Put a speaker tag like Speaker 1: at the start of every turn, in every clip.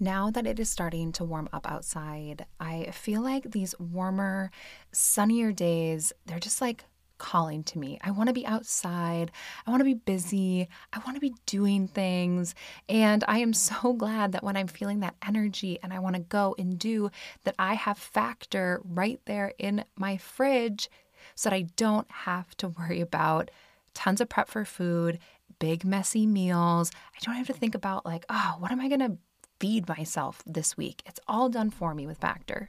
Speaker 1: Now that it is starting to warm up outside, I feel like these warmer, sunnier days, they're just like calling to me. I want to be outside. I want to be busy. I want to be doing things. And I am so glad that when I'm feeling that energy and I want to go and do, that I have Factor right there in my fridge so that I don't have to worry about tons of prep for food, big, messy meals. I don't have to think about, like, oh, what am I going to feed myself this week? It's all done for me with Factor.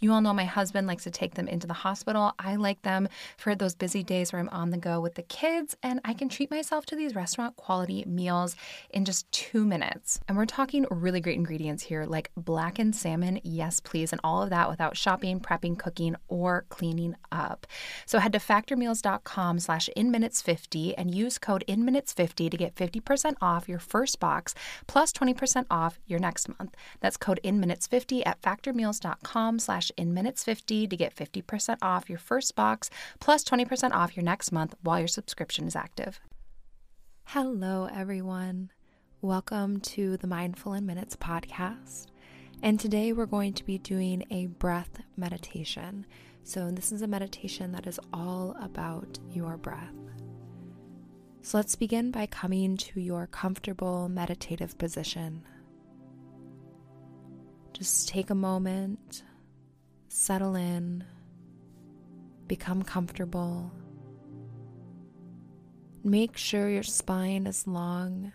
Speaker 1: You all know my husband likes to take them into the hospital. I like them for those busy days where I'm on the go with the kids, and I can treat myself to these restaurant quality meals in just two minutes. And we're talking really great ingredients here, like blackened salmon, yes, please, and all of that without shopping, prepping, cooking, or cleaning up. So head to factormeals.com slash inminutes50 and use code inminutes50 to get 50% off your first box plus 20% off your next month. That's code inminutes50 at factormeals.com slash in minutes 50 to get 50% off your first box plus 20% off your next month while your subscription is active. Hello, everyone. Welcome to the Mindful in Minutes podcast. And today we're going to be doing a breath meditation. So, this is a meditation that is all about your breath. So, let's begin by coming to your comfortable meditative position. Just take a moment settle in, become comfortable. Make sure your spine is long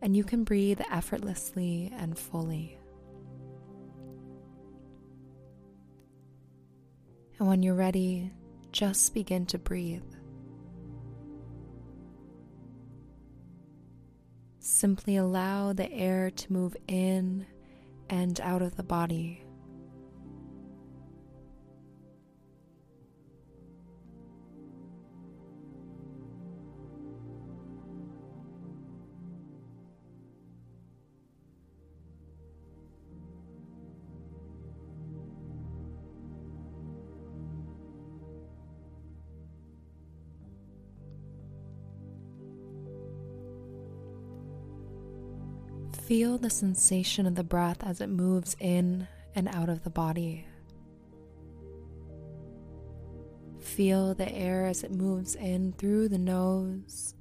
Speaker 1: and you can breathe effortlessly and fully. And when you're ready, just begin to breathe. Simply allow the air to move in and out of the body. Feel the sensation of the breath as it moves in and out of the body. Feel the air as it moves in through the nose,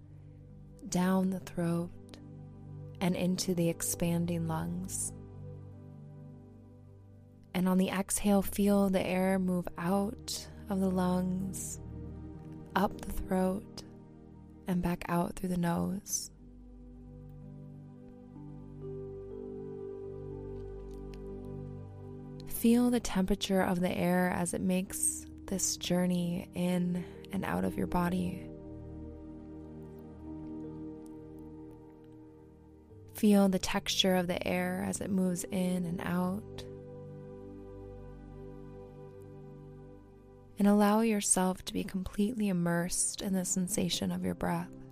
Speaker 1: down the throat, and into the expanding lungs. And on the exhale, feel the air move out of the lungs, up the throat, and back out through the nose. Feel the temperature of the air as it makes this journey in and out of your body. Feel the texture of the air as it moves in and out. And allow yourself to be completely immersed in the sensation of your breath.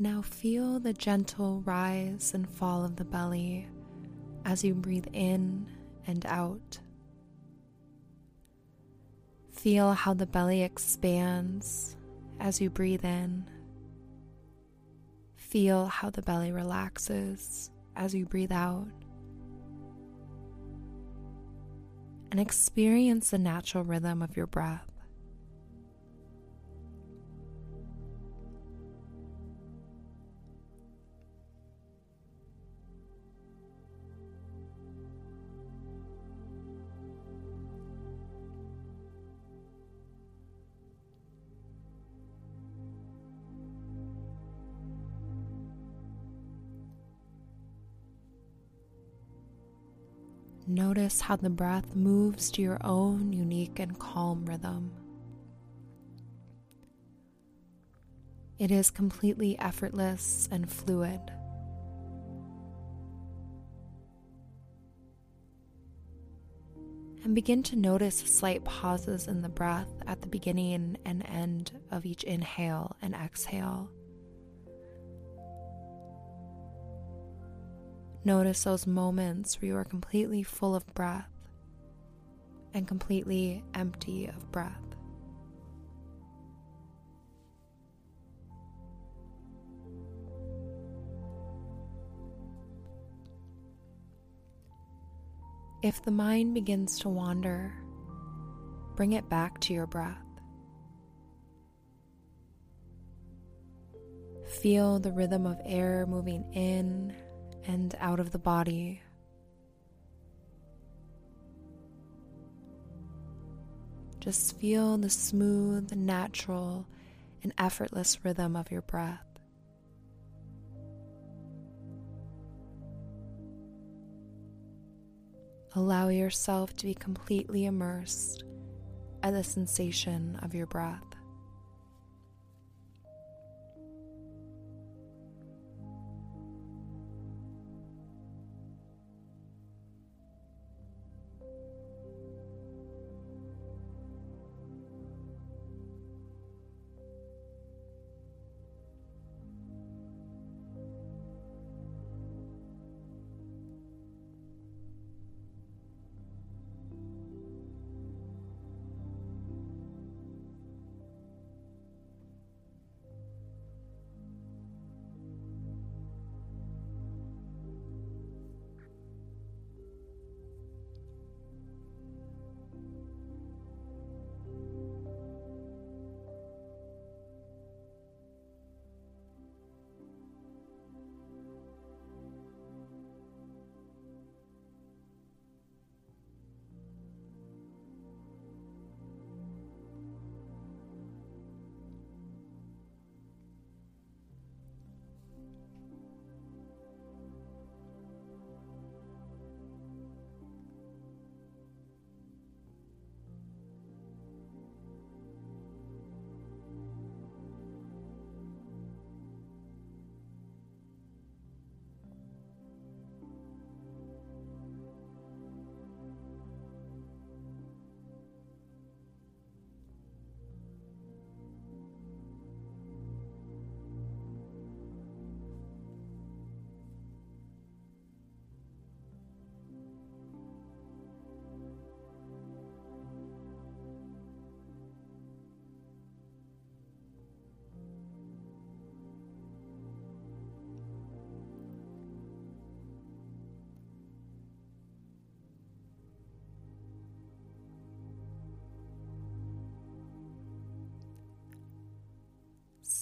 Speaker 1: Now feel the gentle rise and fall of the belly as you breathe in and out. Feel how the belly expands as you breathe in. Feel how the belly relaxes as you breathe out. And experience the natural rhythm of your breath. Notice how the breath moves to your own unique and calm rhythm. It is completely effortless and fluid. And begin to notice slight pauses in the breath at the beginning and end of each inhale and exhale. Notice those moments where you are completely full of breath and completely empty of breath. If the mind begins to wander, bring it back to your breath. Feel the rhythm of air moving in and out of the body. Just feel the smooth, natural, and effortless rhythm of your breath. Allow yourself to be completely immersed at the sensation of your breath.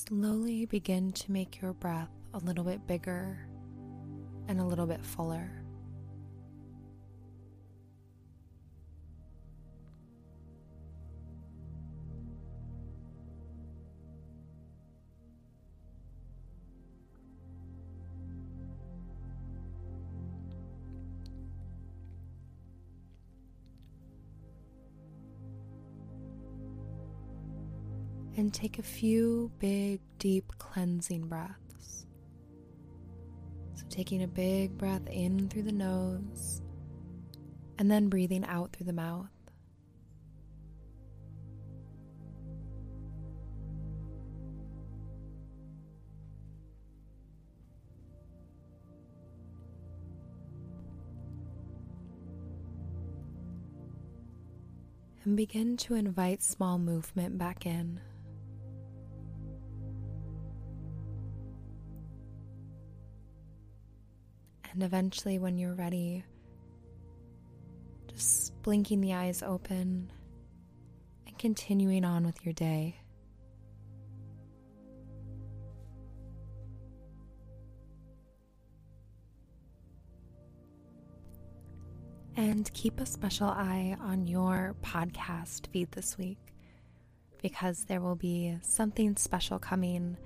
Speaker 1: Slowly begin to make your breath a little bit bigger and a little bit fuller. And take a few big, deep cleansing breaths. So, taking a big breath in through the nose and then breathing out through the mouth. and begin to invite small movement back in. And eventually, when you're ready, just blinking the eyes open and continuing on with your day. And keep a special eye on your podcast feed this week because there will be something special coming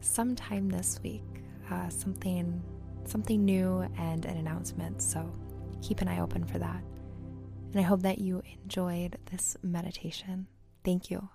Speaker 1: sometime this week. Uh, something something new and an announcement. So keep an eye open for that. And I hope that you enjoyed this meditation. Thank you.